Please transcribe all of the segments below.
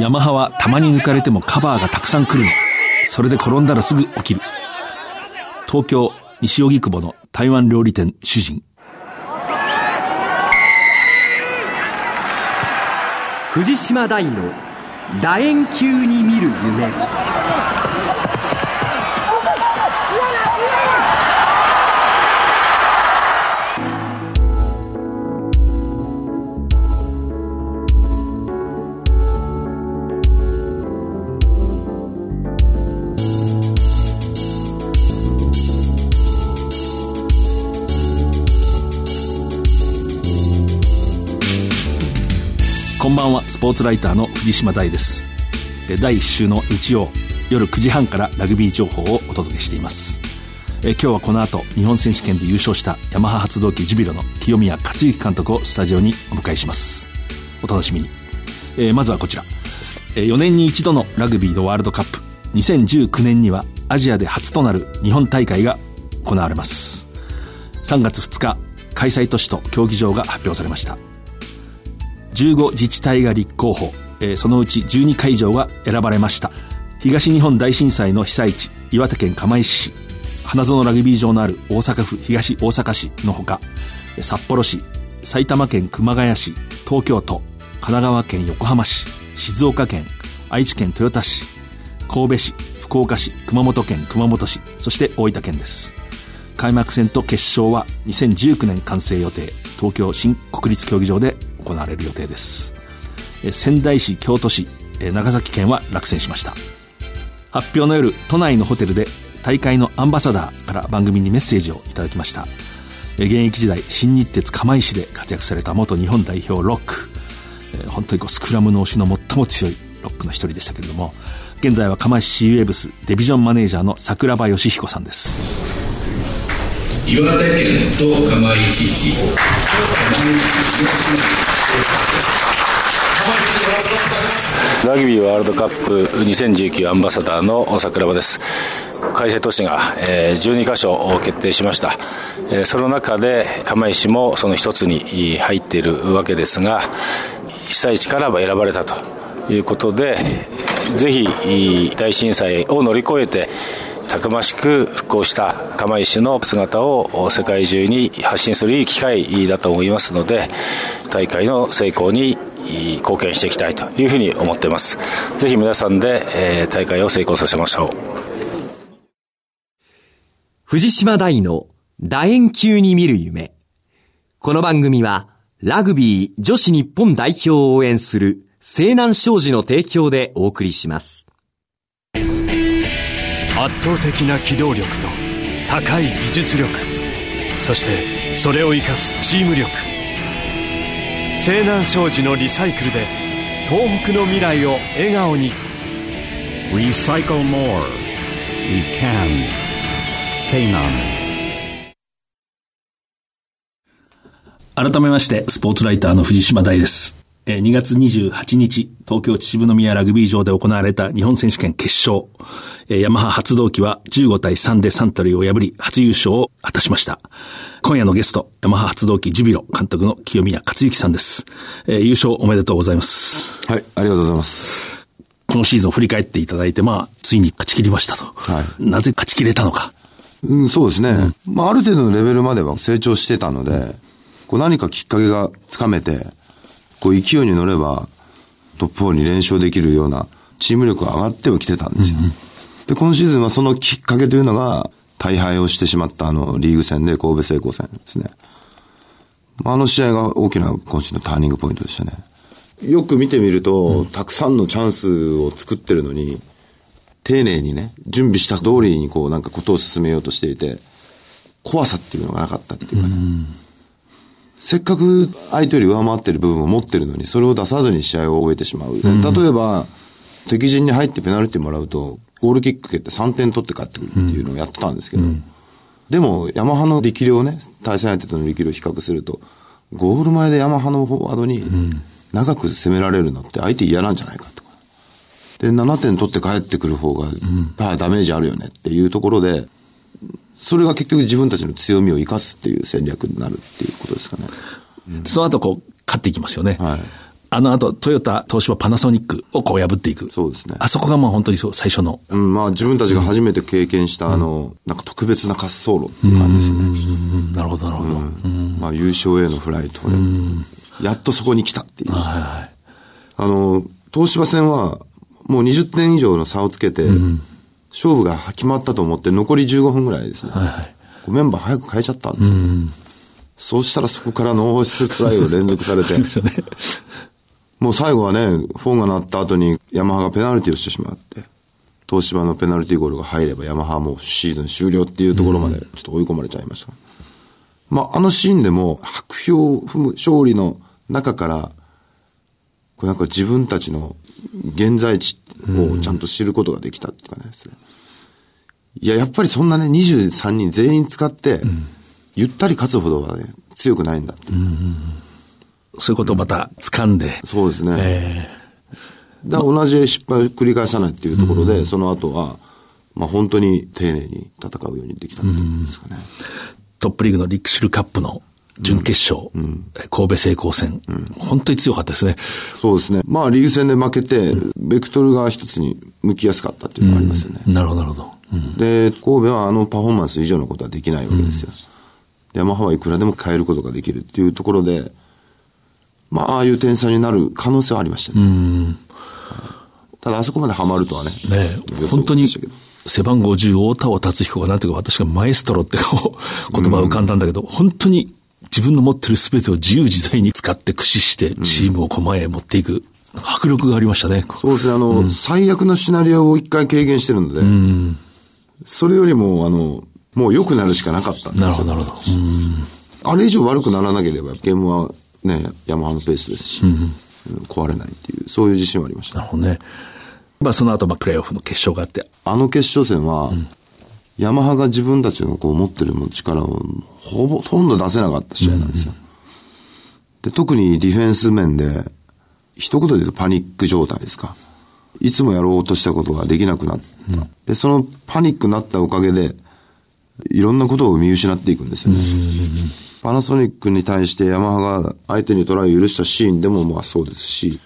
ヤマハはたまに抜かれてもカバーがたくさん来るの。それで転んだらすぐ起きる。東京西荻窪の台湾料理店主人。藤島大の楕円球に見る夢。ばんはスポーツライターの藤島大です。第1週の日曜夜9時半からラグビー情報をお届けしています。え今日はこの後日本選手権で優勝したヤマハ発動機ジュビロの清宮克幸監督をスタジオにお迎えします。お楽しみに、えー、まずはこちら。4年に一度のラグビーのワールドカップ。2019年にはアジアで初となる日本大会が行われます。3月2日開催都市と競技場が発表されました。15自治体が立候補、えー、そのうち12会場が選ばれました。東日本大震災の被災地岩手県釜石市。花園ラグビー場のある大阪府東大阪市のほか。札幌市埼玉県熊谷市。東京都神奈川県横浜市。静岡県愛知県豊田市。神戸市福岡市。熊本県熊本市。そして大分県です。開幕戦と決勝は2019年完成予定。東京新国立競技場で行われる予定です。仙台市京都市長崎県は落選しました。発表の夜都内のホテルで大会のアンバサダーから番組にメッセージをいただきました。現役時代新日鉄釜石で活躍された元日本代表ロック。本当にこうスクラムの押しの最も強いロックの一人でしたけれども現在は釜石シーウェブスデビジョンマネージャーの桜庭義彦さんです。岩手県と釜石市。ラグビーワールドカップ2019アンバサダーの桜庭です。開催都市が12カ所決定しました。その中で釜石もその一つに入っているわけですが被災地から選ばれたということでぜひ大震災を乗り越えてたくましく復興した釜石の姿を世界中に発信するいい機会だと思いますので大会の成功に貢献していきたいというふうに思っています。ぜひ皆さんで、大会を成功させましょう。藤島大の楕円球に見る夢。この番組はラグビー女子日本代表を応援する西南商事の提供でお送りします。圧倒的な機動力と高い技術力。そしてそれを生かすチーム力。西南商事のリサイクルで東北の未来を笑顔に「Recycle more. We can」西南改めましてスポーツライターの藤島大です2月28日、東京秩父宮ラグビー場で行われた日本選手権決勝。ヤマハ発動機は15対3でサントリーを破り、初優勝を果たしました。今夜のゲスト、ヤマハ発動機ジュビロ監督の清宮克幸さんです。優勝おめでとうございます。はい、ありがとうございます。このシーズンを振り返っていただいて、まあ、ついに勝ち切りましたと。はい。なぜ勝ち切れたのか。うん、そうですね。うん、まあ、ある程度のレベルまでは成長してたので、こう何かきっかけがつかめて、こう勢いに乗ればトップ4に連勝できるようなチーム力が上がってはきてたんですよ。うんうん、で、今シーズンはそのきっかけというのが大敗をしてしまったあのリーグ戦で神戸製鋼戦ですね。あの試合が大きな今週のターニングポイントでしたね。よく見てみると、うん、たくさんのチャンスを作ってるのに、丁寧にね、準備した通りにこうなんかことを進めようとしていて、怖さっていうのがなかったっていうかね。うんせっかく相手より上回ってる部分を持ってるのに、それを出さずに試合を終えてしまう。うん、例えば、敵陣に入ってペナルティもらうと、ゴールキック蹴って3点取って帰ってくるっていうのをやってたんですけど、うん、でも、ヤマハの力量ね、対戦相手との力量を比較すると、ゴール前でヤマハのフォワードに長く攻められるのって相手嫌なんじゃないかとか。で、7点取って帰ってくる方が、やダメージあるよねっていうところで、それが結局自分たちの強みを生かすっていう戦略になるっていうことですかね。その後こう、勝っていきますよね。はいあの後、トヨタ、東芝、パナソニックをこう破っていく。そうですねあそこがまあ本当にそう、最初の。うん、まあ自分たちが初めて経験した、あの、なんか特別な滑走路っていう感じですよね。うん、なるほど、なるほど。まあ優勝へのフライトで、やっとそこに来たっていう。あの、東芝戦はもう20点以上の差をつけて、勝負が決まったと思って残り15分ぐらいですね。メンバー早く変えちゃったんですよ。そうしたらそこからノーストライを連続されて、もう最後はね、ホーンが鳴った後にヤマハがペナルティをしてしまって、東芝のペナルティゴールが入ればヤマハはもうシーズン終了っていうところまでちょっと追い込まれちゃいました。まあ、あのシーンでも白氷を踏む勝利の中から、これなんか自分たちの現在地をちゃんと知ることができたっていうかねですね。いや、やっぱりそんなね、23人全員使って、ゆったり勝つほどはね、強くないんだって。そういうことをまた掴んで。そうですね。えだから同じ失敗を繰り返さないっていうところで、その後は、まあ本当に丁寧に戦うようにできたっていうんですかね。ートップリーグのリックシルカップの準決勝、え神戸製鋼戦、本当に強かったですね。そうですね。まあリーグ戦で負けて、ベクトルが一つに向きやすかったっていうのがありますよね。なるほど、なるほど。うんで、神戸はあのパフォーマンス以上のことはできないわけですよ。でヤマハはいくらでも変えることができるっていうところで、まあ、ああいう点差になる可能性はありましたね。ただ、あそこまでハマるとはね。ね本当に背番号10、大田尾達彦がなんていうか、私がマエストロって言葉が浮かんだんだけど、本当に自分の持ってる全てを自由自在に使って駆使して、チームを駒へ持っていく、迫力がありましたね。そうですね、あの、最悪のシナリオを一回経験してるので、それよりも、あの、もう良くなるしかなかった。なるほど、なるほど。あれ以上悪くならなければ、ゲームはね、ヤマハのペースですし、うん壊れないっていう、そういう自信はありました。なるほどね。まあその後、まあプレーオフの決勝があって、あの決勝戦は、ヤマハが自分たちのこう持ってる力をほぼ、ほとんど出せなかった試合なんですよ。で、特にディフェンス面で、一言で言うとパニック状態ですか。いつもやろうとしたことができなくなった。で、そのパニックになったおかげで、いろんなことを見失っていくんですよね。パナソニックに対してヤマハが相手にトライを許したシーンでもまあそうですし、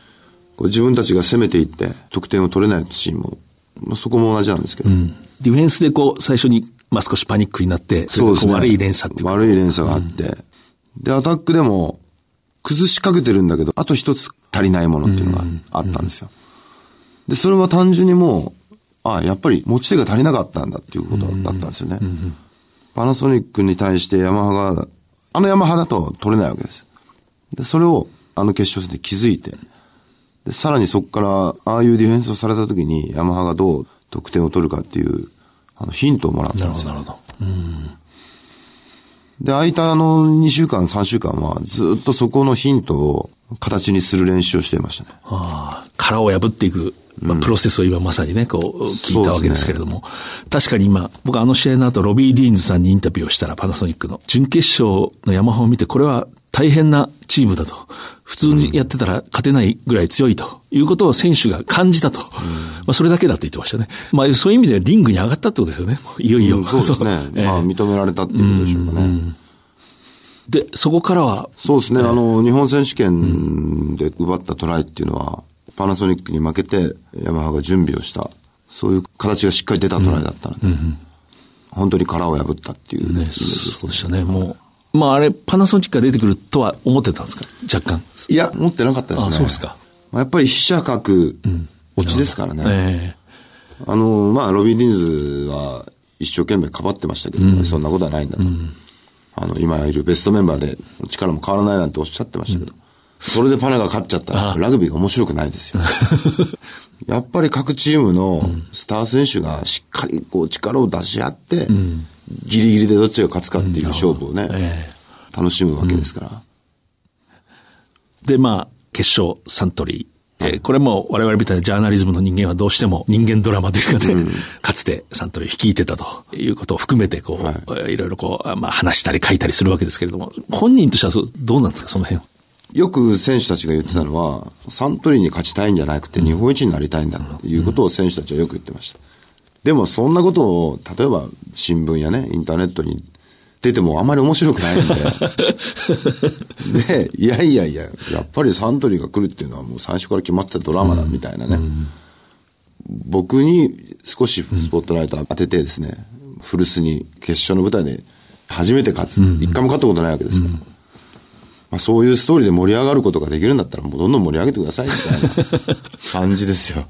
こう自分たちが攻めていって得点を取れないシーンも、まあ、そこも同じなんですけど、ディフェンスでこう、最初に、まあ少しパニックになって、それがこう悪い連鎖っていうか。悪い連鎖があって、で、アタックでも、崩しかけてるんだけど、あと一つ足りないものっていうのがあったんですよ。で、それは単純にもう、あやっぱり持ち手が足りなかったんだっていうことだったんですよね。パナソニックに対してヤマハが、あのヤマハだと取れないわけです。で、それをあの決勝戦で気づいて、で、さらにそこから、ああいうディフェンスをされた時に、ヤマハがどう得点を取るかっていう、あの、ヒントをもらったんですよ。なるほど。で、空いたあの2週間、3週間はずっとそこのヒントを形にする練習をしていましたね。ああ殻を破っていく、まあ、プロセスを今まさにね、こう、聞いたわけですけれども。確かに今、僕あの試合の後、ロビー・ディーンズさんにインタビューをしたら、パナソニックの、準決勝のヤマハを見て、これは大変なチームだと。普通にやってたら勝てないぐらい強いということを選手が感じたと。まあそれだけだと言ってましたね。まあそういう意味でリングに上がったってことですよね。いよいよ。うんそうですね。ええまあ認められたっていうことでしょうかね。で、そこからは、そうですね。あの、日本選手権で奪ったトライっていうのは、パナソニックに負けて、ヤマハが準備をした、そういう形がしっかり出たトライだったので、本当に殻を破ったっていうね、ジですそうでしたね。もう、まああれ、パナソニックが出てくるとは思ってたんですか？若干。いや、思ってなかったですね。あそうですか。まあやっぱり飛車角、落ちですからね。えあの、まあ、ロビー・ディーンズは一生懸命かばってましたけど、そんなことはないんだと。あの、今いるベストメンバーで力も変わらないなんておっしゃってましたけど、それでパナが勝っちゃったら、ラグビーが面白くないですよ。やっぱり各チームのスター選手がしっかりこう力を出し合って、ギリギリでどっちが勝つかっていう勝負をね、え楽しむわけですから。で、まあ、決勝、サントリー。えーこれも我々みたいなジャーナリズムの人間はどうしても人間ドラマというかね、かつてサントリーを率いてたということを含めて、こう、はい。えーいろいろこう、まあ話したり書いたりするわけですけれども、本人としてはどうなんですか、その辺は？よく選手たちが言ってたのは、サントリーに勝ちたいんじゃなくて、日本一になりたいんだっていうことを選手たちはよく言ってました。でも、そんなことを、例えば新聞やね、インターネットにっててもあまり面白くないんで。で、いやいやいや、やっぱりサントリーが来るっていうのはもう最初から決まってたドラマだみたいなね。僕に少しスポットライト当ててですね、古巣に決勝の舞台で初めて勝つ。一回も勝ったことないわけですから。まあ、そういうストーリーで盛り上がることができるんだったら、もうどんどん盛り上げてくださいみたいな 感じですよ。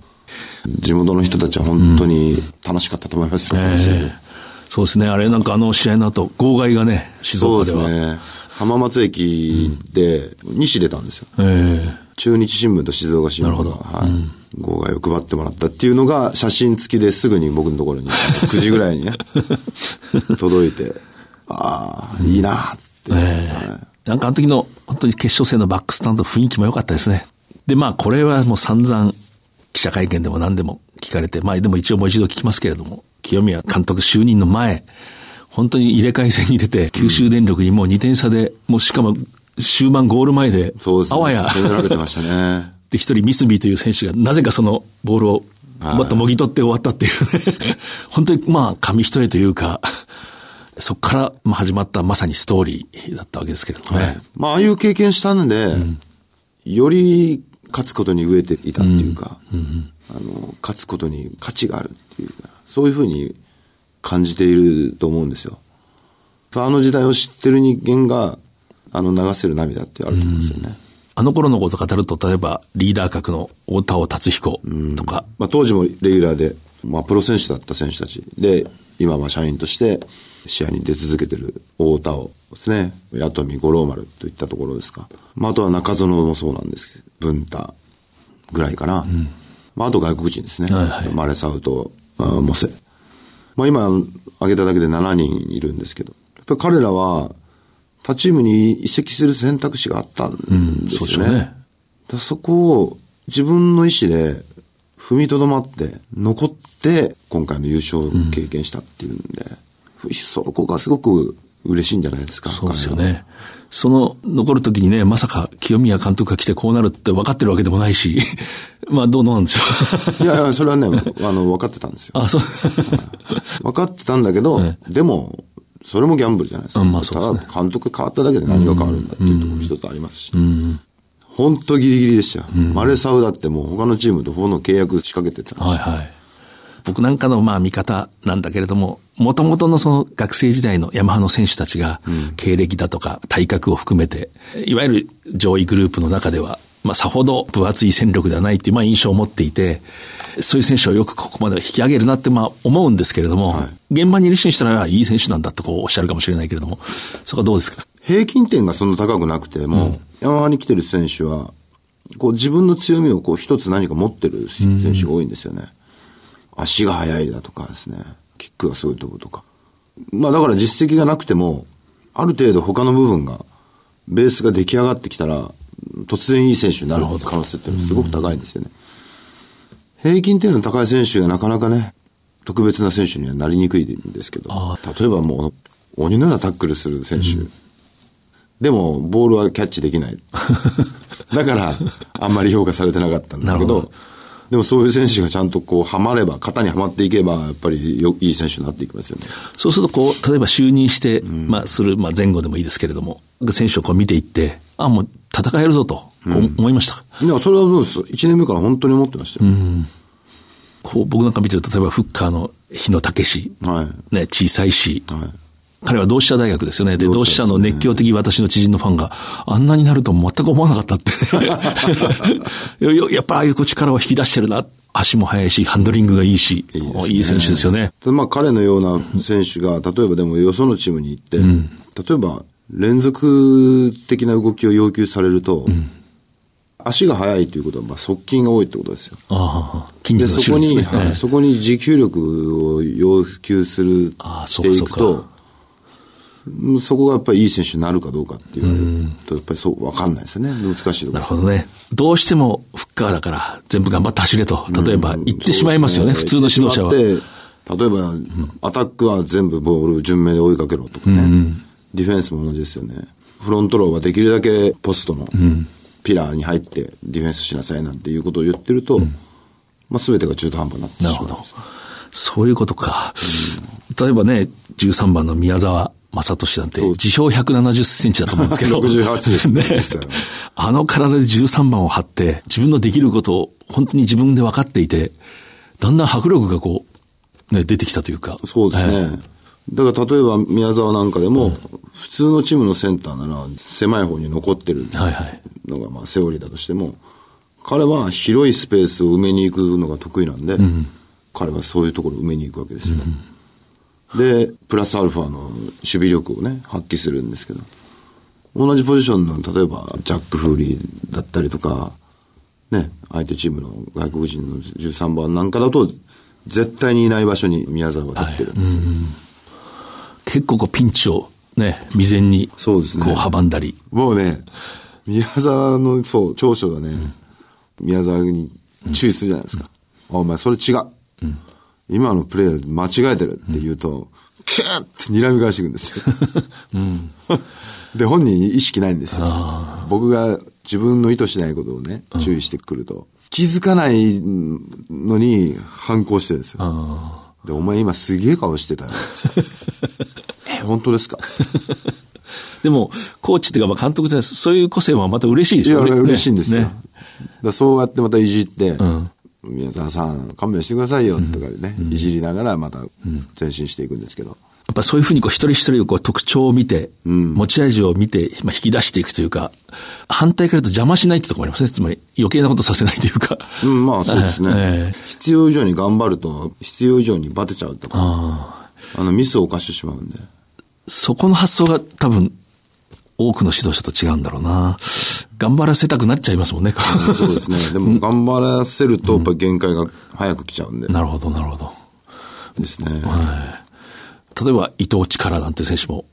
地元の人たちは本当に楽しかったと思いますよ、この試合ええそうですね。あれなんかあの試合の後、号外がね、静そう岡では。ですね。浜松駅で2紙出たんですよ。ええ中日新聞と静岡新聞が、はい、号外を配ってもらったっていうのが写真付きですぐに僕のところに9時ぐらいにね、届いて、ああ、いいなっつって、はいなんかあの時の本当に決勝戦のバックスタンド雰囲気も良かったですね。で、まあこれはもう散々記者会見でも何でも聞かれて、まあでも一応もう一度聞きますけれども、清宮監督就任の前、本当に入れ替え戦に出て、九州電力にもう2点差で、もうしかも終盤ゴール前で、そうですね。あわや、攻められてましたね。で一人ミスビーという選手がなぜかそのボールをはいもっともぎ取って終わったっていうね。本当にまあ紙一重というか、そこからまあ始まったまさにストーリーだったわけですけれどもね。まあ、ああいう経験したんで、より勝つことに飢えていたっていうか、あの、勝つことに価値があるっていうか、そういうふうに感じていると思うんですよ。あの時代を知ってる人間が、あの流せる涙ってあると思うんですよね。あの頃のことを語ると、例えばリーダー格の大田尾達彦とか、まあ、当時もレギュラーで、まあ、プロ選手だった選手たちで、今は社員として試合に出続けてる大田尾ですね。八富五郎丸といったところですか。まあ、あとは中園もそうなんですけど、文太ぐらいかな。まあ、あと外国人ですね。はいはいマレサウと、あモセ。まあ、今挙げただけで7人いるんですけど、やっぱり彼らは他チームに移籍する選択肢があったんですよね。そうでしょうねだそこを自分の意思で踏みとどまって、残って、今回の優勝を経験したっていうんで、そこがすごく嬉しいんじゃないですか。そうですよね。その残る時にね、まさか清宮監督が来てこうなるって分かってるわけでもないし、まあどうなんでしょ彼は。いやいや、それはね、あの、分かってたんですよ。。あ、そう。分かってたんだけど、でも、それもギャンブルじゃないですか。まあそうですただ、監督変わっただけで何が変わるんだっていうところ一つありますし。本当ギリギリでしたよ。マレサウだってもう他のチームとほの契約仕掛けてたんですよはいはい。僕なんかのまあ見方なんだけれども、もともとのその学生時代のヤマハの選手たちが、経歴だとか体格を含めて、いわゆる上位グループの中では、まあさほど分厚い戦力ではないっていうまあ印象を持っていて、そういう選手をよくここまで引き上げるなってまあ思うんですけれども、現場にいる人にしたら、いい選手なんだとこうおっしゃるかもしれないけれども、そこはどうですか？平均点がそんな高くなくても、ヤマハに来てる選手は、こう自分の強みをこう一つ何か持ってる選手が多いんですよね。足が速いだとかですね、キックがすごい飛ぶとか。まあだから実績がなくても、ある程度他の部分が、ベースが出来上がってきたら、突然いい選手になる可能性っていうのはすごく高いんですよね。平均点の高い選手がなかなかね、特別な選手にはなりにくいんですけど、例えばもう、鬼のようなタックルする選手、でも、ボールはキャッチできない。だから、あんまり評価されてなかったんだけどでもそういう選手がちゃんとこう、はまれば、型にはまっていけば、やっぱりよいい選手になっていきますよね。そうすると、こう、例えば就任して、まあ、する、まあ、前後でもいいですけれども、選手をこう見ていって、あ、もう戦えるぞと、こう思いましたか、いや、それはどうです？1年目から本当に思ってましたよ。こう、僕なんか見てると、例えばフッカーの日野武史、はい。ね、小さいし、はい。彼は同志社大学ですよね。で、同志社の熱狂的私の知人のファンが、あんなになると全く思わなかったって。ややっぱりああいう力を引き出してるな。足も速いし、ハンドリングがいいし、いいですね選手ですよね。まあ彼のような選手が、例えばでもよそのチームに行って、例えば連続的な動きを要求されると、足が速いということは、まあ側筋が多いってことですよ。ああ、筋で、肉のそこに。はいそこに持久力を要求する、していくと、うんそこがやっぱりいい選手になるかどうかって言われると、やっぱりそう、わかんないですよね。難しいところなるほどね。どうしてもフッカーだから全部頑張って走れと、例えば言ってしまいますよね、普通の指導者は。例えば、アタックは全部ボールを順目で追いかけろとかね。ディフェンスも同じですよね。フロントローはできるだけポストのピラーに入ってディフェンスしなさいなんていうことを言ってると、まあ全てが中途半端になってしまう。なるほど。そういうことか。例えばね、13番の宮沢正俊なんて、自称170センチだと思うんですけど。68 ねあの体で13番を張って、自分のできることを本当に自分で分かっていて、だんだん迫力がこう、ね、出てきたというか。そうですね。ええだから例えば宮沢なんかでも、普通のチームのセンターなら狭い方に残ってる。のがまあセオリーだとしても、彼は広いスペースを埋めに行くのが得意なんで、彼はそういうところを埋めに行くわけですよ。で、プラスアルファの守備力をね、発揮するんですけど、同じポジションの、例えば、ジャック・フーリーだったりとか、ね、相手チームの外国人の13番なんかだと、絶対にいない場所に宮沢は立ってるんですよ。結構こうピンチをね、未然にそうですねこう阻んだり。もうね、宮沢の、そう、長所がね、宮沢に注意するじゃないですか。あお前、それ違う。今のプレー間違えてるって言うと、キューッて睨み返していくんですよ。で、本人意識ないんですよ。僕が自分の意図しないことをね、注意してくると、気づかないのに反抗してるんですよ。で、お前今すげえ顔してたよ。え、本当ですか？でも、コーチっていうかまあ監督ってそういう個性はまた嬉しいでいや、しょうね。嬉しいんですよ。ねだそうやってまたいじって、ん宮沢さん、勘弁してくださいよ、とかね、いじりながらまた前進していくんですけど。やっぱそういうふうにこう一人一人をこう特徴を見て、持ち味を見て、まあ、引き出していくというか、反対から言うと邪魔しないってところもありますね。つまり余計なことさせないというか。うん、まあそうですね。ええ必要以上に頑張ると、必要以上にバテちゃうとか、あの、ミスを犯してしまうんで。そこの発想が多分、多くの指導者と違うんだろうな。頑張らせたくなっちゃいますもんね。そうですね。でも頑張らせると、やっぱり限界が早く来ちゃうんで。なるほど、なるほど。ですね。例えば、伊藤力なんていう選手も、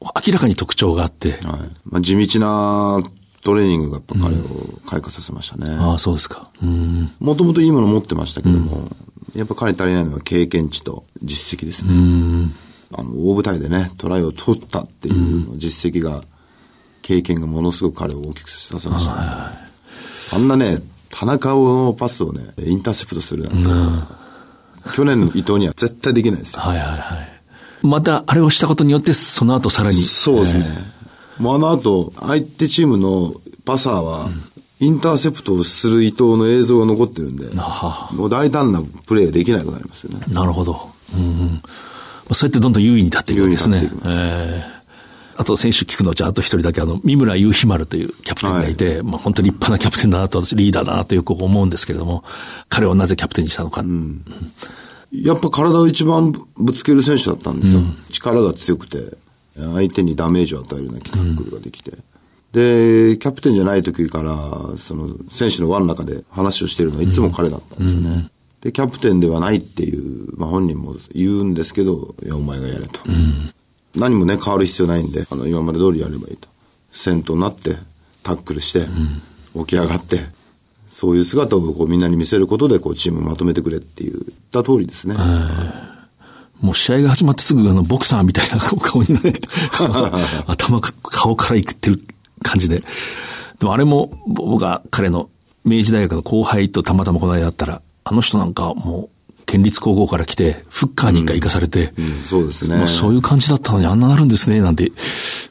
明らかに特徴があって、はい。まあ、地道なトレーニングがやっぱ彼を開花させましたね。ああ、そうですか。うん。もともといいもの持ってましたけども、やっぱ彼に足りないのは経験値と実績ですね。あの、大舞台でね、トライを取ったっていう実績が、経験がものすごく彼を大きくさせましたね。あんなね、田中のパスをね、インターセプトするなんて、去年の伊藤には絶対できないですよ。はいはいはい。また、あれをしたことによって、その後さらに。そうですね。もうあの後、相手チームのパサーは、インターセプトをする伊藤の映像が残ってるんで、はもう大胆なプレーができなくなりますよね。なるほど。うんうんまあそうやってどんどん優位に立っていくわけですね。優位に立っていきますえーあと選手聞くのじゃああと一人だけあの、三村雄飛丸というキャプテンがいて、まあ本当に立派なキャプテンだなと私リーダーだなとよく思うんですけれども、彼をなぜキャプテンにしたのか。やっぱ体を一番ぶつける選手だったんですよ。力が強くて、相手にダメージを与えるようなタックルができて。で、キャプテンじゃない時から、その、選手の輪の中で話をしてるのはいつも彼だったんですよね。で、キャプテンではないっていう、まあ本人も言うんですけど、いや、お前がやれと。何もね、変わる必要ないんで、あの、今まで通りやればいいと。先頭になって、タックルして、起き上がって、そういう姿をこうみんなに見せることで、こう、チームをまとめてくれって言った通りですね。もう試合が始まってすぐあの、ボクサーみたいな 顔にね、頭か、顔からいくってる感じで。でもあれも、僕が彼の明治大学の後輩とたまたまこの間だったら、あの人なんかもう、県立高校から来て、フッカーに一回行かされて、うんそうですね。そういう感じだったのにあんななるんですね、なんて。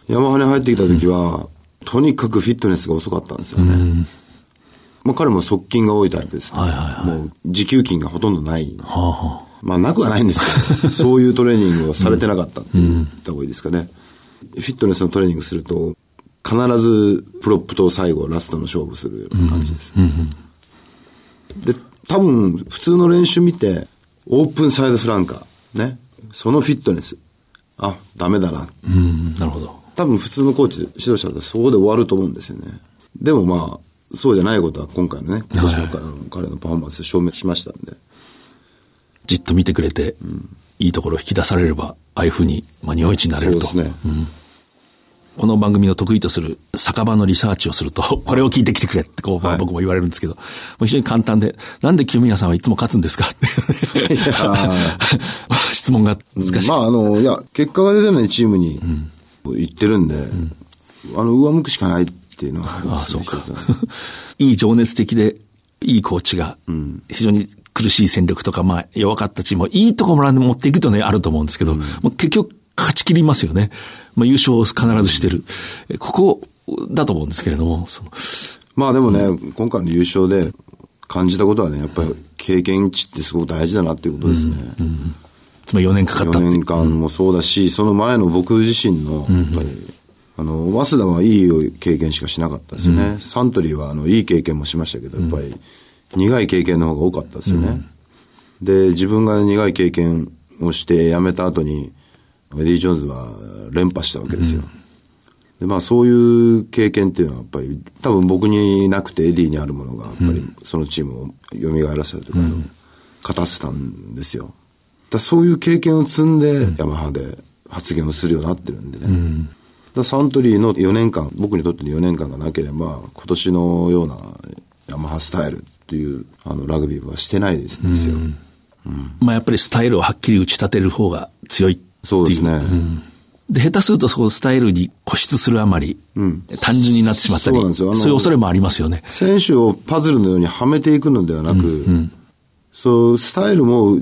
ヤマハに入ってきた時は、とにかくフィットネスが遅かったんですよね。まあ彼も側筋が多いタイプですね。もう持久筋がほとんどない。まあなくはないんですけど、そういうトレーニングをされてなかったって言った方がいいですかね。フィットネスのトレーニングすると、必ずプロップと最後ラストの勝負するような感じです。で、多分普通の練習見て、オープンサイドフランカー、ね。そのフィットネス。あ、ダメだな。うん、なるほど。多分普通のコーチ、指導者だとそこで終わると思うんですよね。でもまあ、そうじゃないことは今回のね、今年の彼のパフォーマンスで証明しましたんで。じっと見てくれて、いいところを引き出されれば、ああいうふうに、まあ、日本一になれると。そうですね。この番組の得意とする酒場のリサーチをすると、これを聞いてきてくれってこう、まあはい。僕も言われるんですけど、もう非常に簡単で、なんで清宮さんはいつも勝つんですか？って質問が難しい。まああの、いや、結果が出てないチームに行ってるんで、あの、上向くしかないっていうのはありああ、そうか。いい情熱的で、いいコーチが、非常に苦しい戦力とか、まあ、弱かったチームをいいところまで持っていくとね、あると思うんですけど、もう結局、勝ち切りますよね。まあ、優勝を必ずしてる。えここだと思うんですけれども、まあでもね、今回の優勝で感じたことはね、やっぱり経験値ってすごく大事だなっていうことですね。つまり4年かかったって4いう年間もそうだし、その前の僕自身の、やっぱり、あの、早稲田はいい経験しかしなかったですよね。サントリーは、あの、いい経験もしましたけど、やっぱり、苦い経験の方が多かったですよね。で、自分が苦い経験をして辞めた後に、エディ・ジョーンズは連覇したわけですよ。で、まあそういう経験っていうのはやっぱり、多分僕になくてエディにあるものが、やっぱりそのチームを蘇らせたというか、勝たせたんですよ。だそういう経験を積んで、ヤマハで発言をするようになってるんでね。だサントリーの4年間、僕にとっての4年間がなければ、今年のようなヤマハスタイルっていう、あの、ラグビーはしてないですですよ。まあやっぱりスタイルをはっきり打ち立てる方が強い。そうですね。で、下手するとそうスタイルに固執するあまり、単純になってしまったり、そうそういう恐れもありますよね。選手をパズルのようにはめていくのではなく、そう、スタイルも、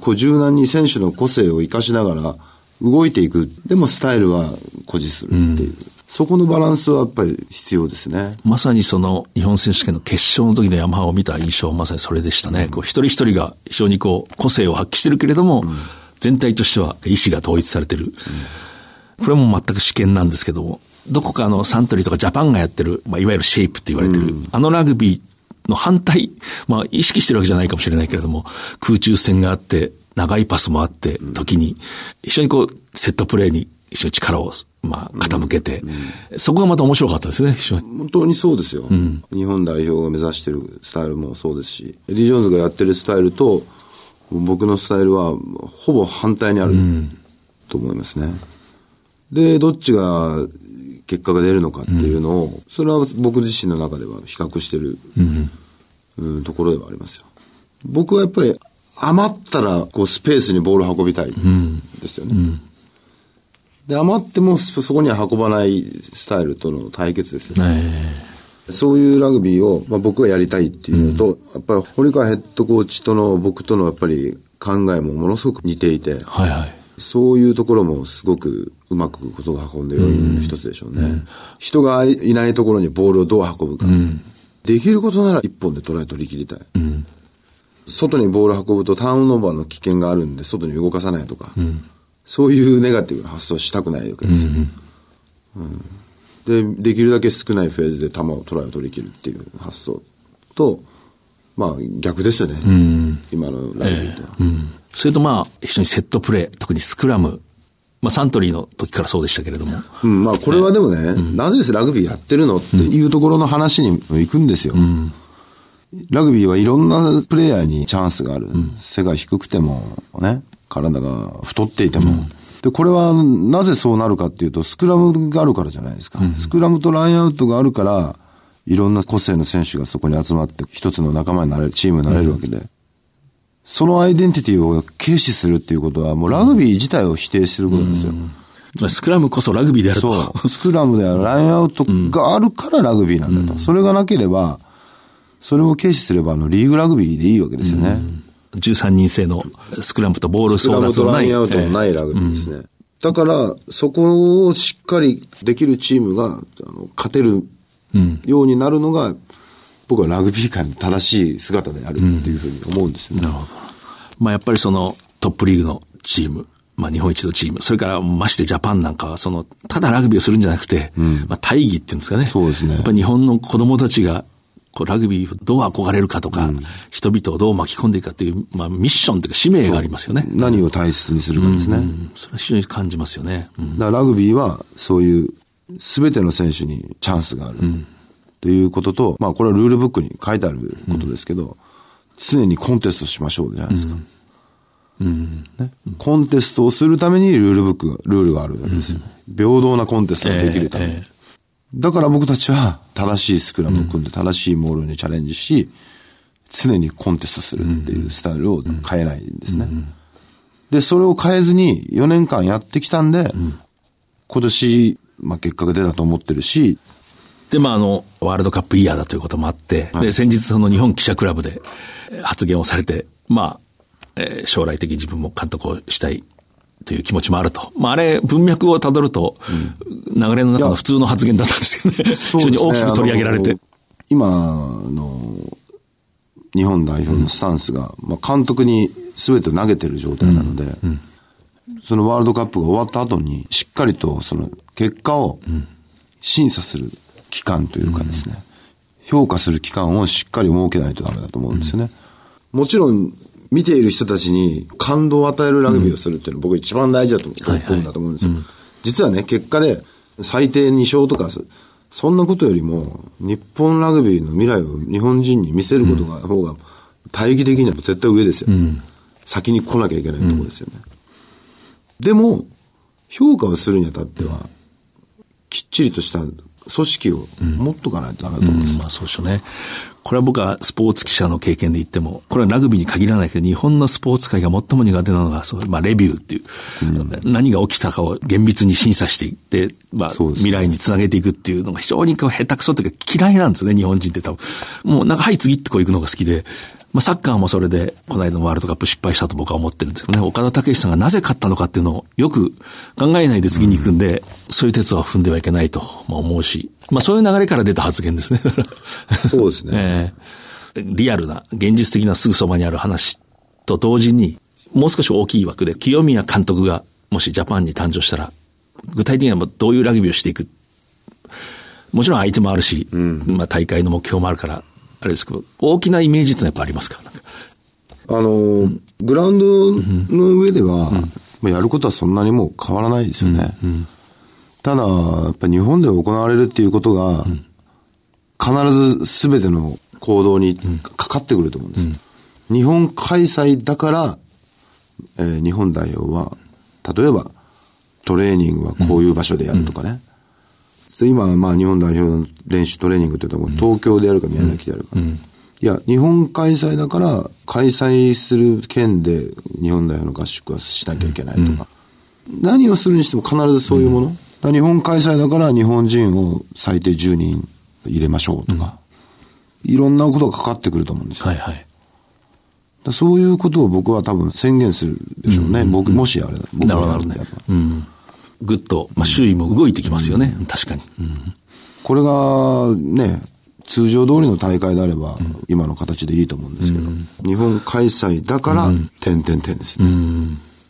こう柔軟に選手の個性を生かしながら動いていく。でもスタイルは誇示するっていう。そこのバランスはやっぱり必要ですね。まさにその日本選手権の決勝の時のヤマハを見た印象はまさにそれでしたね。こう一人一人が非常にこう個性を発揮してるけれども、全体としては意思が統一されてる。これも全く私見なんですけども、どこかのサントリーとかジャパンがやってる、まあ、いわゆるシェイプって言われてる、あのラグビーの反対、まあ意識してるわけじゃないかもしれないけれども、空中戦があって、長いパスもあって、時に、一緒にこう、セットプレーに一緒に力を、まあ、傾けて、そこがまた面白かったですね。本当にそうですよ。日本代表が目指してるスタイルもそうですし、エディ・ジョーンズがやってるスタイルと、僕のスタイルはほぼ反対にあると思いますね。で、どっちが結果が出るのかっていうのを、それは僕自身の中では比較してる、うんところではありますよ。僕はやっぱり余ったらこうスペースにボールを運びたいですよね。で、余ってもそそこには運ばないスタイルとの対決ですよね。そういうラグビーを、まあ、僕がやりたいっていうのと、やっぱり堀川ヘッドコーチとの僕とのやっぱり考えもものすごく似ていて、はいはい。そういうところもすごくうまくことが運んでいる一つでしょうね。人がいないところにボールをどう運ぶか。できることなら一本でトライ取り切りたい。外にボールを運ぶとターンオーバーの危険があるんで外に動かさないとか、そういうネガティブな発想をしたくないわけですよ。うんで、できるだけ少ないフェーズで球をトライを取り切るっていう発想と、まあ逆ですよね。今のラグビーとは。それとまあ、非常にセットプレー、特にスクラム、まあサントリーの時からそうでしたけれども、うん、まあこれはでもね、なぜラグビーやってるのっていうところの話にも行くんですよ。ラグビーはいろんなプレイヤーにチャンスがある。背が低くても、ね、体が太っていても。で、これはなぜそうなるかっていうと、スクラムがあるからじゃないですか。スクラムとラインアウトがあるから、いろんな個性の選手がそこに集まって、一つの仲間になれる、チームになれるわけで。そのアイデンティティを軽視するっていうことは、もうラグビー自体を否定することですよ。つまりスクラムこそラグビーであると。そう。スクラムであるラインアウトがあるからラグビーなんだと。それがなければ、それを軽視すれば、あの、リーグラグビーでいいわけですよね。13人制のスクラムとボール争奪のない。とラインアウトのないラグビーですね。だから、そこをしっかりできるチームが、あの、勝てるようになるのが、僕はラグビー界の正しい姿であるっていうふうに思うんですよね。まあやっぱりそのトップリーグのチーム、まあ日本一のチーム、それからましてジャパンなんかはその、ただラグビーをするんじゃなくて、まあ大義っていうんですかね。そうですねやっぱり日本の子供たちが、ラグビーどう憧れるかとか、人々をどう巻き込んでいくかという、まあミッションというか使命がありますよね。何を大切にするかですね。うんそれは非常に感じますよね。うんだからラグビーはそういう全ての選手にチャンスがある。ということと、まあこれはルールブックに書いてあることですけど、常にコンテストしましょうじゃないですか。ね、コンテストをするためにルールブックが、ルールがあるわけですよね。平等なコンテストができるために。ええだから僕たちは正しいスクラムを組んで正しいモールにチャレンジし、常にコンテストするっていうスタイルを変えないんですね。で、それを変えずに4年間やってきたんで、今年、まあ結果が出たと思ってるし、で、まあ、あの、ワールドカップイヤーだということもあって、で、先日その日本記者クラブでえー発言をされてまあ、えー将来的に自分も監督をしたいという気持ちもあると。まあ、あれ、文脈をたどると、流れの中の普通の発言だったんですけどね。非常に大きく取り上げられて。あの。今の日本代表のスタンスが、まあ、監督に全て投げてる状態なので、そのワールドカップが終わった後に、しっかりとその結果を審査する期間というかですね、評価する期間をしっかり設けないとダメだと思うんですよね。もちろん、見ている人たちに感動を与えるラグビーをするっていうのは僕は一番大事だと思うんだと思うんですよ。実はね、結果で最低2勝とか、そんなことよりも、日本ラグビーの未来を日本人に見せることが、方が、大義的には絶対上ですよ。先に来なきゃいけないところですよね。でも、評価をするにあたっては、きっちりとした組織を持っとかないとダメだと思うんですよ。まあそうでしょうね。これは僕はスポーツ記者の経験で言っても、これはラグビーに限らないけど、日本のスポーツ界が最も苦手なのが、そうまあレビューっていう、何が起きたかを厳密に審査していって、まあ未来につなげていくっていうのが非常にこう下手くそっていうか嫌いなんですね、日本人って多分。もうなんか、はい次ってこう行くのが好きで、まあサッカーもそれで、この間のワールドカップ失敗したと僕は思ってるんですけどね、岡田武史さんがなぜ勝ったのかっていうのをよく考えないで次に行くんで、そういう鉄は踏んではいけないとまあ思うし、まあそういう流れから出た発言ですね。そうですね。ええリアルな、現実的なすぐそばにある話と同時に、もう少し大きい枠で、清宮監督がもしジャパンに誕生したら、具体的にはどういうラグビーをしていく。もちろん相手もあるし、まあ大会の目標もあるから、あれですけど、大きなイメージってやっぱありますか？なんかあの、グラウンドの上では、まあやることはそんなにもう変わらないですよね。ただ、やっぱ日本で行われるっていうことが、必ず全ての行動にかかってくると思うんです。日本開催だから、えー日本代表は、例えば、トレーニングはこういう場所でやるとかね。で今、まあ日本代表の練習トレーニングって言ったら東京でやるか宮崎でやるか。いや、日本開催だから、開催する県で日本代表の合宿はしなきゃいけないとか。何をするにしても必ずそういうもの？日本開催だから日本人を最低10人入れましょうとか。いろんなことがかかってくると思うんですよ。はいはい。そういうことを僕は多分宣言するでしょうね。僕、もしあれだ。僕なるほどねがやるんであれば。うん。ぐっと、まあ周囲も動いてきますよね。確かに。うん。これがね、通常通りの大会であれば、今の形でいいと思うんですけど、日本開催だから、点々点ですね。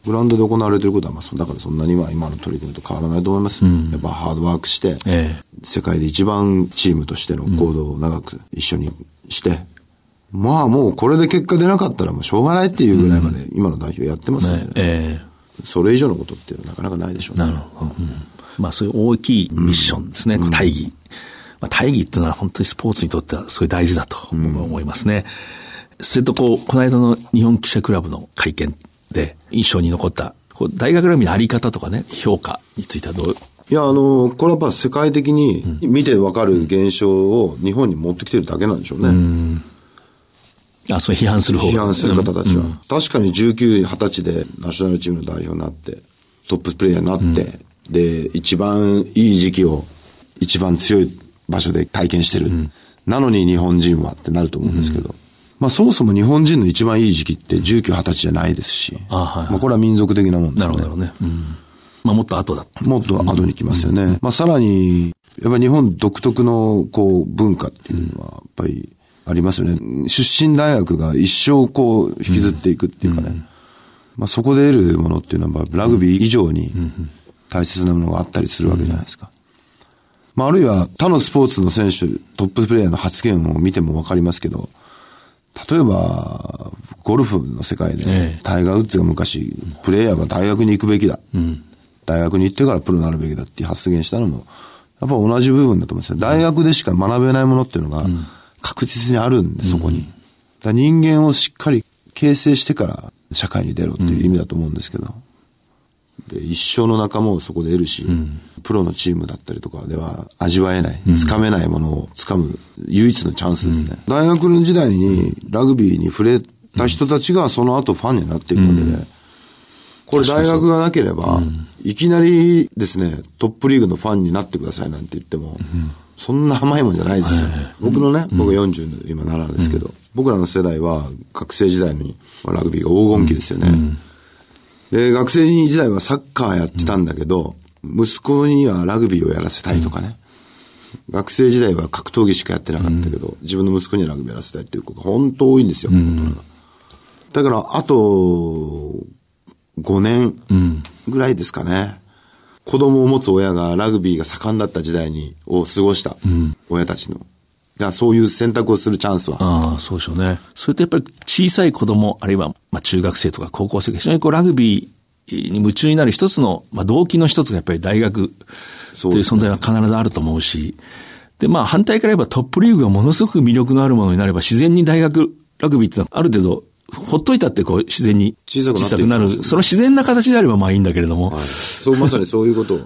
グラウンドで行われていることは、まあ、そだからそんなには今の取り組みと変わらないと思います。やっぱハードワークして、ええ。世界で一番チームとしての行動を長く一緒にして、まあもうこれで結果出なかったらもうしょうがないっていうぐらいまで今の代表やってますんでね、ねええそれ以上のことっていうのはなかなかないでしょうね。なるほど。うんまあそういう大きいミッションですね。大義。まあ、大義っていうのは本当にスポーツにとってはすごい大事だと僕は思いますね。それとこう、この間の日本記者クラブの会見で印象に残った、こう大学ラグビーのあり方とかね、評価についてはどう、いや、あの、これはやっぱ世界的に見てわかる現象を日本に持ってきてるだけなんでしょうね。あ、そう批判する方批判する方たちは。確かに19、20歳でナショナルチームの代表になって、トッププレイヤーになって、で、一番いい時期を一番強い場所で体験してる。なのに日本人はってなると思うんですけど。まあそもそも日本人の一番いい時期って19、20歳じゃないですし。あはいはいまあこれは民族的なもんですね。るほどね。うん。まあもっと後だ。もっと後に来ますよね。まあさらに、やっぱり日本独特のこう文化っていうのはやっぱりありますよね。出身大学が一生こう引きずっていくっていうかね。まあそこで得るものっていうのはラグビー以上に大切なものがあったりするわけじゃないですか。まああるいは他のスポーツの選手、トッププレイヤーの発言を見てもわかりますけど、例えば、ゴルフの世界で、ええタイガー・ウッズが昔、プレイヤーは大学に行くべきだ。大学に行ってからプロになるべきだって発言したのも、やっぱ同じ部分だと思うんですよ。大学でしか学べないものっていうのが確実にあるんで、そこに。だ人間をしっかり形成してから社会に出ろっていう意味だと思うんですけど。で、一生の仲間をそこで得るし、プロのチームだったりとかでは味わえない、つかめないものをつかむ唯一のチャンスですね。大学の時代にラグビーに触れた人たちがその後ファンになっていくわけで、これ大学がなければ、いきなりですね、トップリーグのファンになってくださいなんて言っても、そんな甘いもんじゃないですよ。僕のね、僕40の今7ですけど、僕らの世代は学生時代にラグビーが黄金期ですよね。で、学生時代はサッカーやってたんだけど、息子にはラグビーをやらせたいとかね。学生時代は格闘技しかやってなかったけど、自分の息子にはラグビーやらせたいっていう子が本当多いんですよ。だから、あと、5年ぐらいですかね。子供を持つ親がラグビーが盛んだった時代に、を過ごした親たちの。が、そういう選択をするチャンスは。ああ、そうでしょうね。それとやっぱり小さい子供、あるいは、まあ、中学生とか高校生が非常にこうラグビーに夢中になる一つの、まあ、動機の一つがやっぱり大学という存在は必ずあると思うし、で、まあ反対から言えばトップリーグがものすごく魅力のあるものになれば自然に大学ラグビーってのはある程度ほっといたってこう自然に小さくなる。その自然な形であればまあいいんだけれども。はい。そう、まさにそういうことを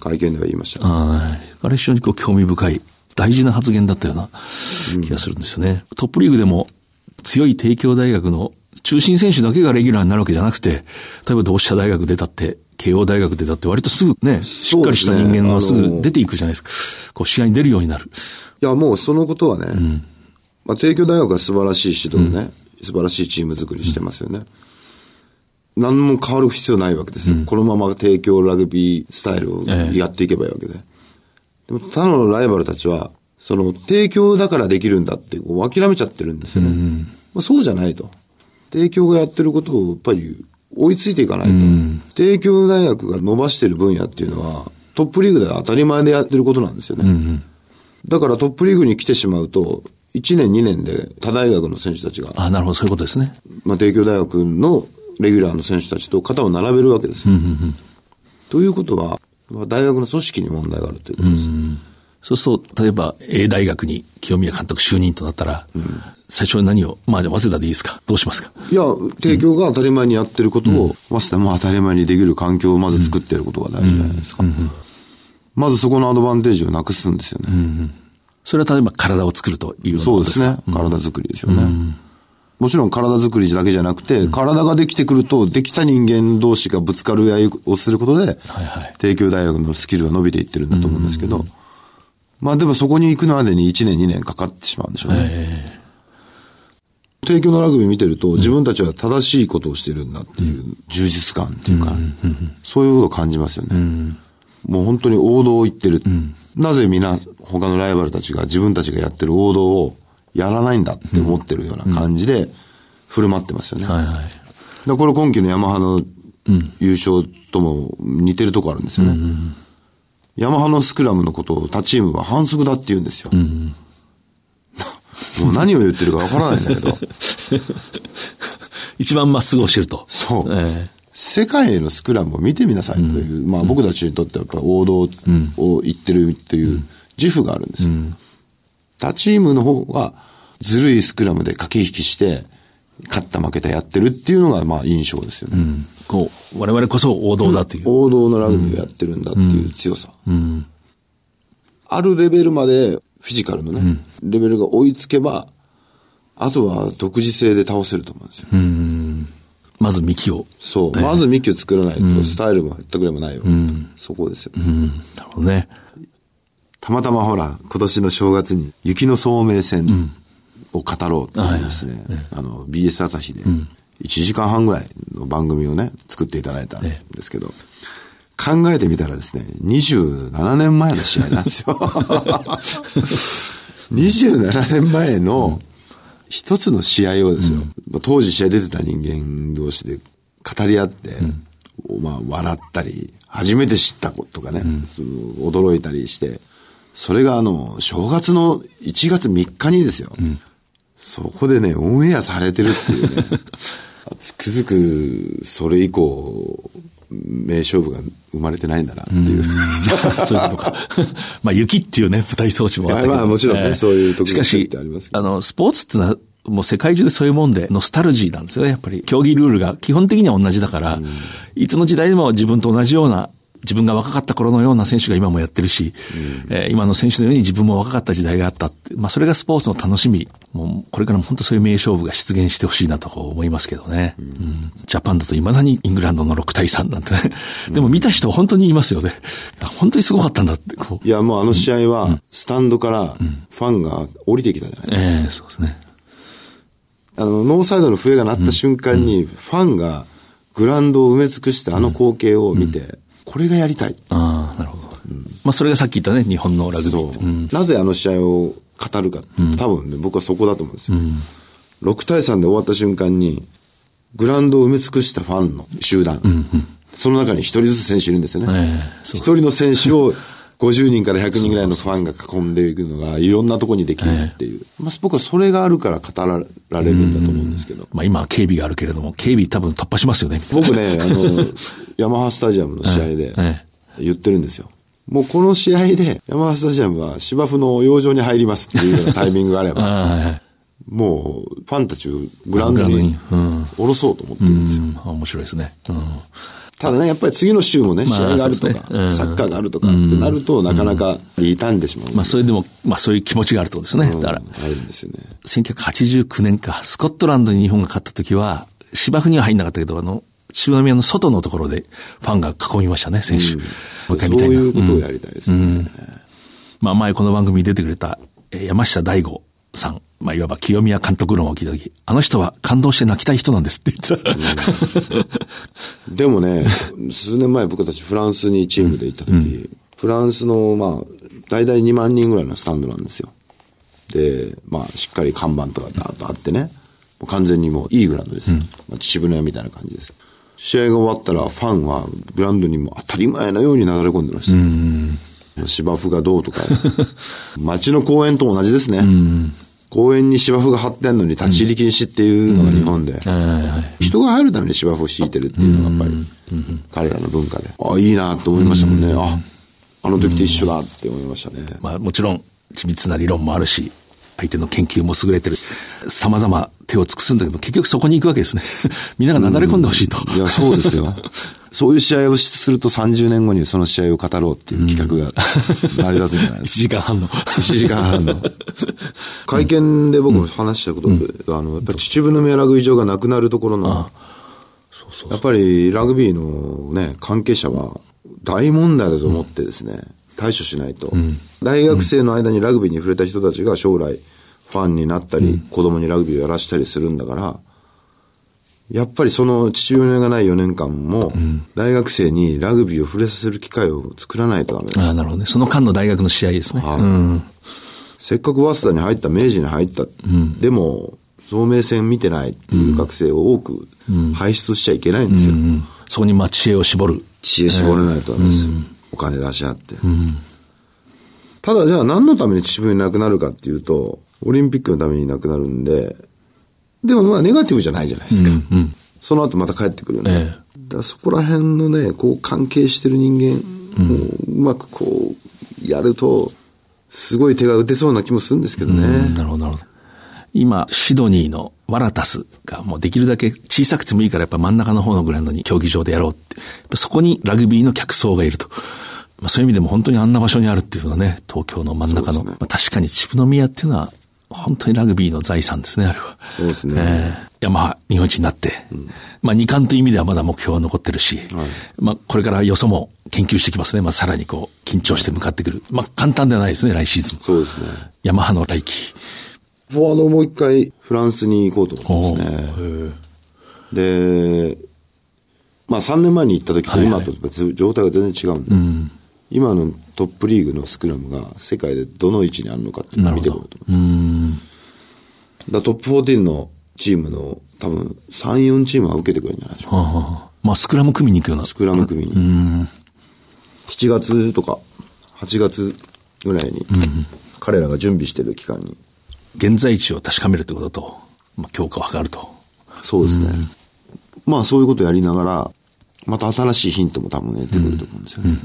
会見では言いました。はい。あれ非常にこう興味深い、大事な発言だったような気がするんですよね。トップリーグでも強い帝京大学の中心選手だけがレギュラーになるわけじゃなくて、例えば同志社大学出たって、慶応大学出たって割とすぐね、しっかりした人間がすぐ出ていくじゃないですか。こう試合に出るようになる。いや、もうそのことはね、まあ、帝京大学は素晴らしい指導ね、素晴らしいチーム作りしてますよね。何も変わる必要ないわけですよ。このまま帝京ラグビースタイルをええやっていけばいいわけで。でも他のライバルたちは、その帝京だからできるんだってこう諦めちゃってるんですよね。まあ、そうじゃないと。帝京がやってることをやっぱり追いついていかないと。帝京大学が伸ばしてる分野っていうのは、トップリーグでは当たり前でやってることなんですよね。だからトップリーグに来てしまうと、1年2年で他大学の選手たちが、あなるほど、そういうことですね。まあ、帝京大学のレギュラーの選手たちと肩を並べるわけですよ。ということは、まあ大学の組織に問題があるということです。そうすると、例えば A 大学に清宮監督就任となったら、最初に何を、まあじゃあ早稲田でいいですか？どうしますか？いや、帝京が当たり前にやってることを、早稲田も当たり前にできる環境をまず作っていることが大事じゃないですか。まずそこのアドバンテージをなくすんですよね。それは例えば体を作るというそうですね。体作りでしょうね。もちろん体作りだけじゃなくて、体ができてくると、できた人間同士がぶつかる合いをすることで、はいはい。帝京大学のスキルは伸びていってるんだと思うんですけど、まあでもそこに行くまでに1年2年かかってしまうんでしょうね。帝京のラグビー見てると、自分たちは正しいことをしてるんだっていう充実感っていうか、そういうことを感じますよね。もう本当に王道を言ってる。なぜ皆、他のライバルたちが自分たちがやってる王道をやらないんだって思ってるような感じで振る舞ってますよね。はいはい。でこれ今季のヤマハの優勝とも似てるとこあるんですよね。ヤマハのスクラムのことを他チームは反則だって言うんですよ。もう何を言ってるかわからないんだけど、一番まっすぐ教えると。そう。え世界へのスクラムを見てみなさいという、まあ僕たちにとってはやっぱり王道を言ってるっていう自負があるんですよ。他チームの方がずるいスクラムで駆け引きして、勝った負けたやってるっていうのがまあ印象ですよね。えこう、我々こそ王道だという。王道のラグビーをやってるんだっていう強さ。あるレベルまでフィジカルのね、レベルが追いつけば、あとは独自性で倒せると思うんですよ。まず幹を。そう。まず幹を作らないと、スタイルも全くでもないよ。そこですよ、ねなるほどね。たまたまほら、今年の正月に雪の聡明戦を語ろうっていうですね、あの、BS 朝日で、1時間半ぐらいの番組をね、作っていただいたんですけど、考えてみたらですね、27年前の試合なんですよ。27年前の一つの試合をですよ、まあ当時試合出てた人間同士で語り合って、まあ笑ったり、初めて知ったことがね、その驚いたりして、それがあの、正月の1月3日にですよ、そこでね、オンエアされてるっていうね、つくづくそれ以降、名勝負が生まれてないんだなっていう。そういうことか。まあ、雪っていうね、舞台装置もあったけど。いやまあもちろんねそういう特別性しかしってありますけ、どあの、スポーツってのは、もう世界中でそういうもんで、ノスタルジーなんですよね、やっぱり。競技ルールが基本的には同じだから、いつの時代でも自分と同じような自分が若かった頃のような選手が今もやってるし、えー今の選手のように自分も若かった時代があったって、まあそれがスポーツの楽しみ。もうこれからも本当そういう名勝負が出現してほしいなと思いますけどね。うんジャパンだと未だにイングランドの6対3なんてね。でも見た人は本当に言いますよね。本当にすごかったんだって、こう。いや、もうあの試合は、スタンドからファンが降りてきたじゃないですか。ええそうですね。あの、ノーサイドの笛が鳴った瞬間に、ファンがグラウンドを埋め尽くしてあの光景を見て、これがやりたい。ああ、なるほど。まあそれがさっき言ったね、日本のラグビー。うんなぜあの試合を語るか、多分ね、僕はそこだと思うんですよ。6対3で終わった瞬間に、グラウンドを埋め尽くしたファンの集団、その中に一人ずつ選手いるんですよね。ええそう一人の選手を50人から100人ぐらいのファンが囲んでいくのが、いろんなところにできるっていう。まあ、僕はそれがあるから語られるんだと思うんですけど。まあ今は警備があるけれども、警備多分突破しますよね。僕ね、あの、ヤマハスタジアムの試合でえ言ってるんですよ。もうこの試合でヤマハスタジアムは芝生の養生に入りますっていうようなタイミングがあれば、あもうファンたちをグラウンドに下ろそうと思ってるんですよ。ん、面白いですね。うん。ただね、やっぱり次の週もね、試まあ合があるとか、そうですねうんサッカーがあるとかってなると、なかなか傷んでしまう。まあそれでも、まあそういう気持ちがあるとですね。うんだから、あるんですよね。1989年か、スコットランドに日本が勝った時は、芝生には入んなかったけど、あの、渋宮の外のところでファンが囲みましたね、選手。もう一回そう見たいないうことをやりたいですね。まあ前この番組に出てくれた、えー山下大吾さん。まあいわば清宮監督論を聞いた時、あの人は感動して泣きたい人なんですって言ってた。でもね、数年前僕たちフランスにチームで行った時、フランスの、まあ、大体2万人ぐらいのスタンドなんですよ。で、まあ、しっかり看板とかダーッとあってね、もう完全にもういいグラウンドですよ。まあ、秩父の屋みたいな感じです。試合が終わったらファンはグラウンドにもう当たり前のようになだれ込んでました。芝生がどうとか、街の公園と同じですね。公園に芝生が張ってんのに立ち入り禁止っていうのが日本で。人が入るために芝生を敷いてるっていうのがやっぱり、彼らの文化で。あ、いいなと思いましたもんね。あ、あの時と一緒だって思いましたね。まあもちろん緻密な理論もあるし、相手の研究も優れてる。様々手を尽くすんだけど、結局そこに行くわけですね。みんながなだれ込んでほしいと。いや、そうですよ。そういう試合をすると30年後にその試合を語ろうっていう企画が成り立つんじゃないで1す時間半の。か。1時間半の。会見で僕話したことで、あの、やっぱり秩父宮ラグビー場がなくなるところの、やっぱりラグビーのね、関係者は大問題だと思ってですね、対処しないと。大学生の間にラグビーに触れた人たちが将来ファンになったり、子供にラグビーをやらしたりするんだから、やっぱりその父親がない4年間も、大学生にラグビーを触れさせる機会を作らないとダメです。ああ、なるほどね。その間の大学の試合ですね。はいうん。せっかく早稲田に入った、明治に入った、でも、聡明戦見てないっていう学生を多く輩出しちゃいけないんですよ。そこにまあ知恵を絞る。知恵絞れないとダメですよ。お金出し合って。ただじゃあ何のために秩父になくなるかっていうと、オリンピックのためになくなるんで、でもまあネガティブじゃないじゃないですか。その後また帰ってくるんで。えだからそこら辺のね、こう関係してる人間をうまくこうやると、すごい手が打てそうな気もするんですけどね。なるほど、なるほど。今、シドニーのワラタスがもうできるだけ小さくてもいいからやっぱ真ん中の方のグラウンドに競技場でやろうって。そこにラグビーの客層がいると。まあ、そういう意味でも本当にあんな場所にあるっていうのはね、東京の真ん中の。ねまあ、確かに秩父宮っていうのは本当にラグビーの財産ですね、あれは。そうですね。えーヤマハ日本一になって、まあ二冠という意味ではまだ目標は残ってるし、まあこれからよそも研究してきますね。まあさらにこう緊張して向かってくる。まあ簡単ではないですね、来シーズン。そうですね。ヤマハの来季。フォワードをもう一回フランスに行こうと思ってますね。で、まあ3年前に行った時と今と状態が全然違うんで、今のトップリーグのスクラムが世界でどの位置にあるのかっていうのを見てこようと思ってます。だトップ14のチームの多分3、4チームは受けてくれるんじゃないでしょうか。はあはあまあスクラム組みに行くような。スクラム組に。7月とか8月ぐらいに彼らが準備してる期間に。現在地を確かめるってことと、まあ強化を図ると。そうですね。まあそういうことをやりながら、また新しいヒントも多分出てくると思うんですよね。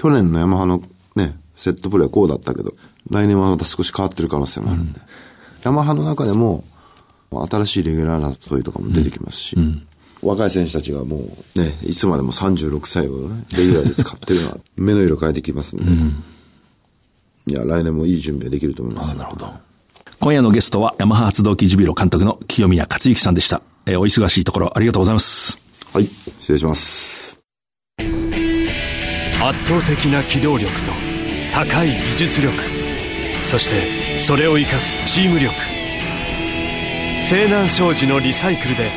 去年のヤマハのね、セットプレーはこうだったけど、来年はまた少し変わってる可能性もあるんで。ヤマハの中でも、新しいレギュラー争いとかも出てきますし、若い選手たちがもうね、いつまでも36歳をね、レギュラーで使ってるのは、目の色変えてきますんで、いや、来年もいい準備ができると思います。なるほど。今夜のゲストは、ヤマハ発動機ジュビロ監督の清宮克之さんでした。えー、お忙しいところありがとうございます。はい、失礼します。圧倒的な機動力と高い技術力。そしてそれを生かすチーム力。西南商事のリサイクルで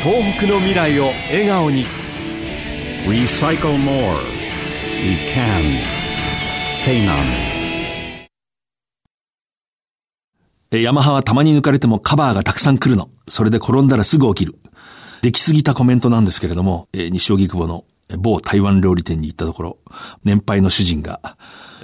東北の未来を笑顔に「Recycle More. We Can」西南。ヤマハはたまに抜かれてもカバーがたくさん来るの。それで転んだらすぐ起きる。出来すぎたコメントなんですけれども、えー、西荻窪の某台湾料理店に行ったところ、年配の主人が、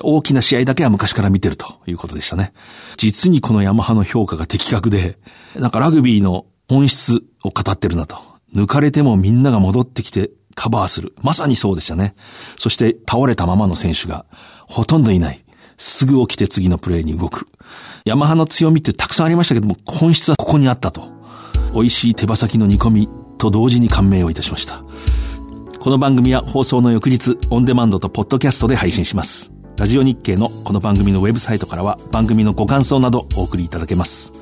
大きな試合だけは昔から見てるということでしたね。実にこのヤマハの評価が的確で、なんかラグビーの本質を語ってるなと。抜かれてもみんなが戻ってきてカバーする。まさにそうでしたね。そして倒れたままの選手がほとんどいない。すぐ起きて次のプレーに動く。ヤマハの強みってたくさんありましたけども、本質はここにあったと。美味しい手羽先の煮込みと同時に感銘をいたしました。この番組は放送の翌日、オンデマンドとポッドキャストで配信します。ラジオ日経のこの番組のウェブサイトからは番組のご感想などお送りいただけます。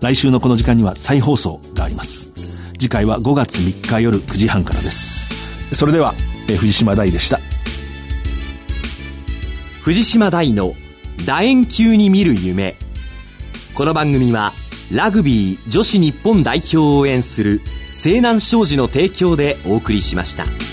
来週のこの時間には再放送があります。次回は5月3日夜9時半からです。それでは、え藤島大でした。藤島大の楕円球に見る夢。この番組はラグビー女子日本代表を応援する西南商事の提供でお送りしました。